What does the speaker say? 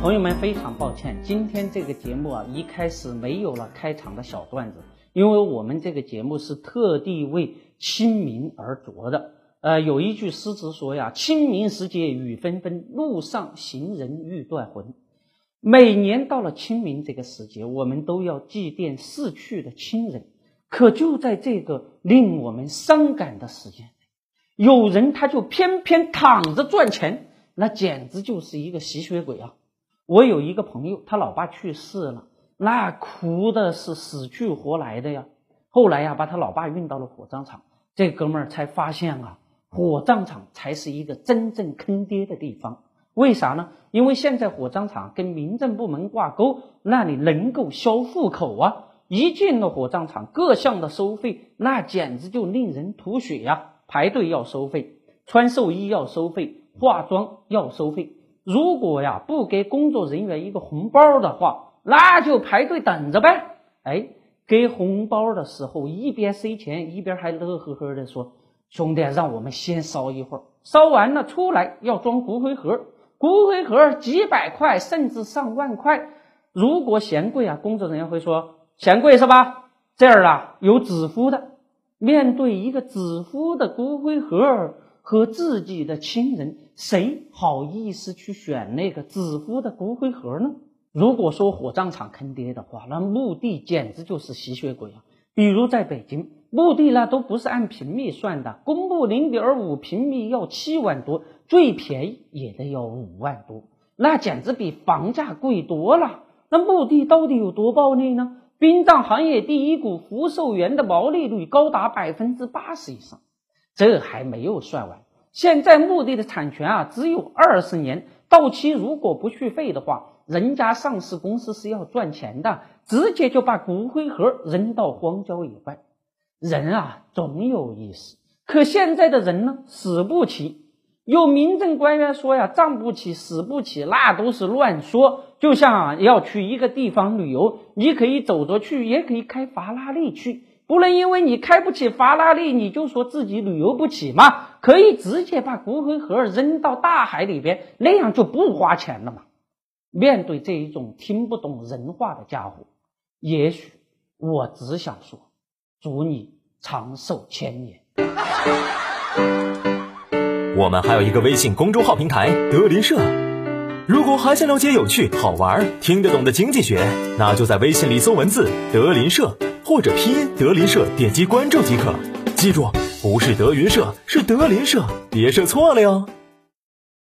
朋友们，非常抱歉，今天这个节目啊，一开始没有了开场的小段子，因为我们这个节目是特地为清明而着的。呃，有一句诗词说呀：“清明时节雨纷纷，路上行人欲断魂。”每年到了清明这个时节，我们都要祭奠逝去的亲人。可就在这个令我们伤感的时间，有人他就偏偏躺着赚钱，那简直就是一个吸血鬼啊！我有一个朋友，他老爸去世了，那哭的是死去活来的呀。后来呀，把他老爸运到了火葬场，这哥们儿才发现啊。火葬场才是一个真正坑爹的地方，为啥呢？因为现在火葬场跟民政部门挂钩，那里能够销户口啊！一进了火葬场，各项的收费那简直就令人吐血呀！排队要收费，穿寿衣要收费，化妆要收费。如果呀不给工作人员一个红包的话，那就排队等着呗。哎，给红包的时候一边塞钱，一边还乐呵呵的说。兄弟，让我们先烧一会儿，烧完了出来要装骨灰盒，骨灰盒几百块甚至上万块。如果嫌贵啊，工作人员会说嫌贵是吧？这儿啊有纸敷的。面对一个纸敷的骨灰盒和自己的亲人，谁好意思去选那个纸敷的骨灰盒呢？如果说火葬场坑爹的话，那墓地简直就是吸血鬼啊！比如在北京。墓地那都不是按平米算的，公墓零点五平米要七万多，最便宜也得要五万多，那简直比房价贵多了。那墓地到底有多暴利呢？殡葬行业第一股福寿园的毛利率高达百分之八十以上，这还没有算完。现在墓地的产权啊只有二十年，到期如果不续费的话，人家上市公司是要赚钱的，直接就把骨灰盒扔到荒郊野外。人啊，总有意思。可现在的人呢，死不起。有民政官员说呀，葬不起，死不起，那都是乱说。就像要去一个地方旅游，你可以走着去，也可以开法拉利去，不能因为你开不起法拉利，你就说自己旅游不起吗？可以直接把骨灰盒扔到大海里边，那样就不花钱了嘛。面对这一种听不懂人话的家伙，也许我只想说。祝你长寿千年。我们还有一个微信公众号平台德林社，如果还想了解有趣、好玩、听得懂的经济学，那就在微信里搜文字“德林社”或者拼音“德云社”，点击关注即可。记住，不是德云社，是德林社，别设错了哟。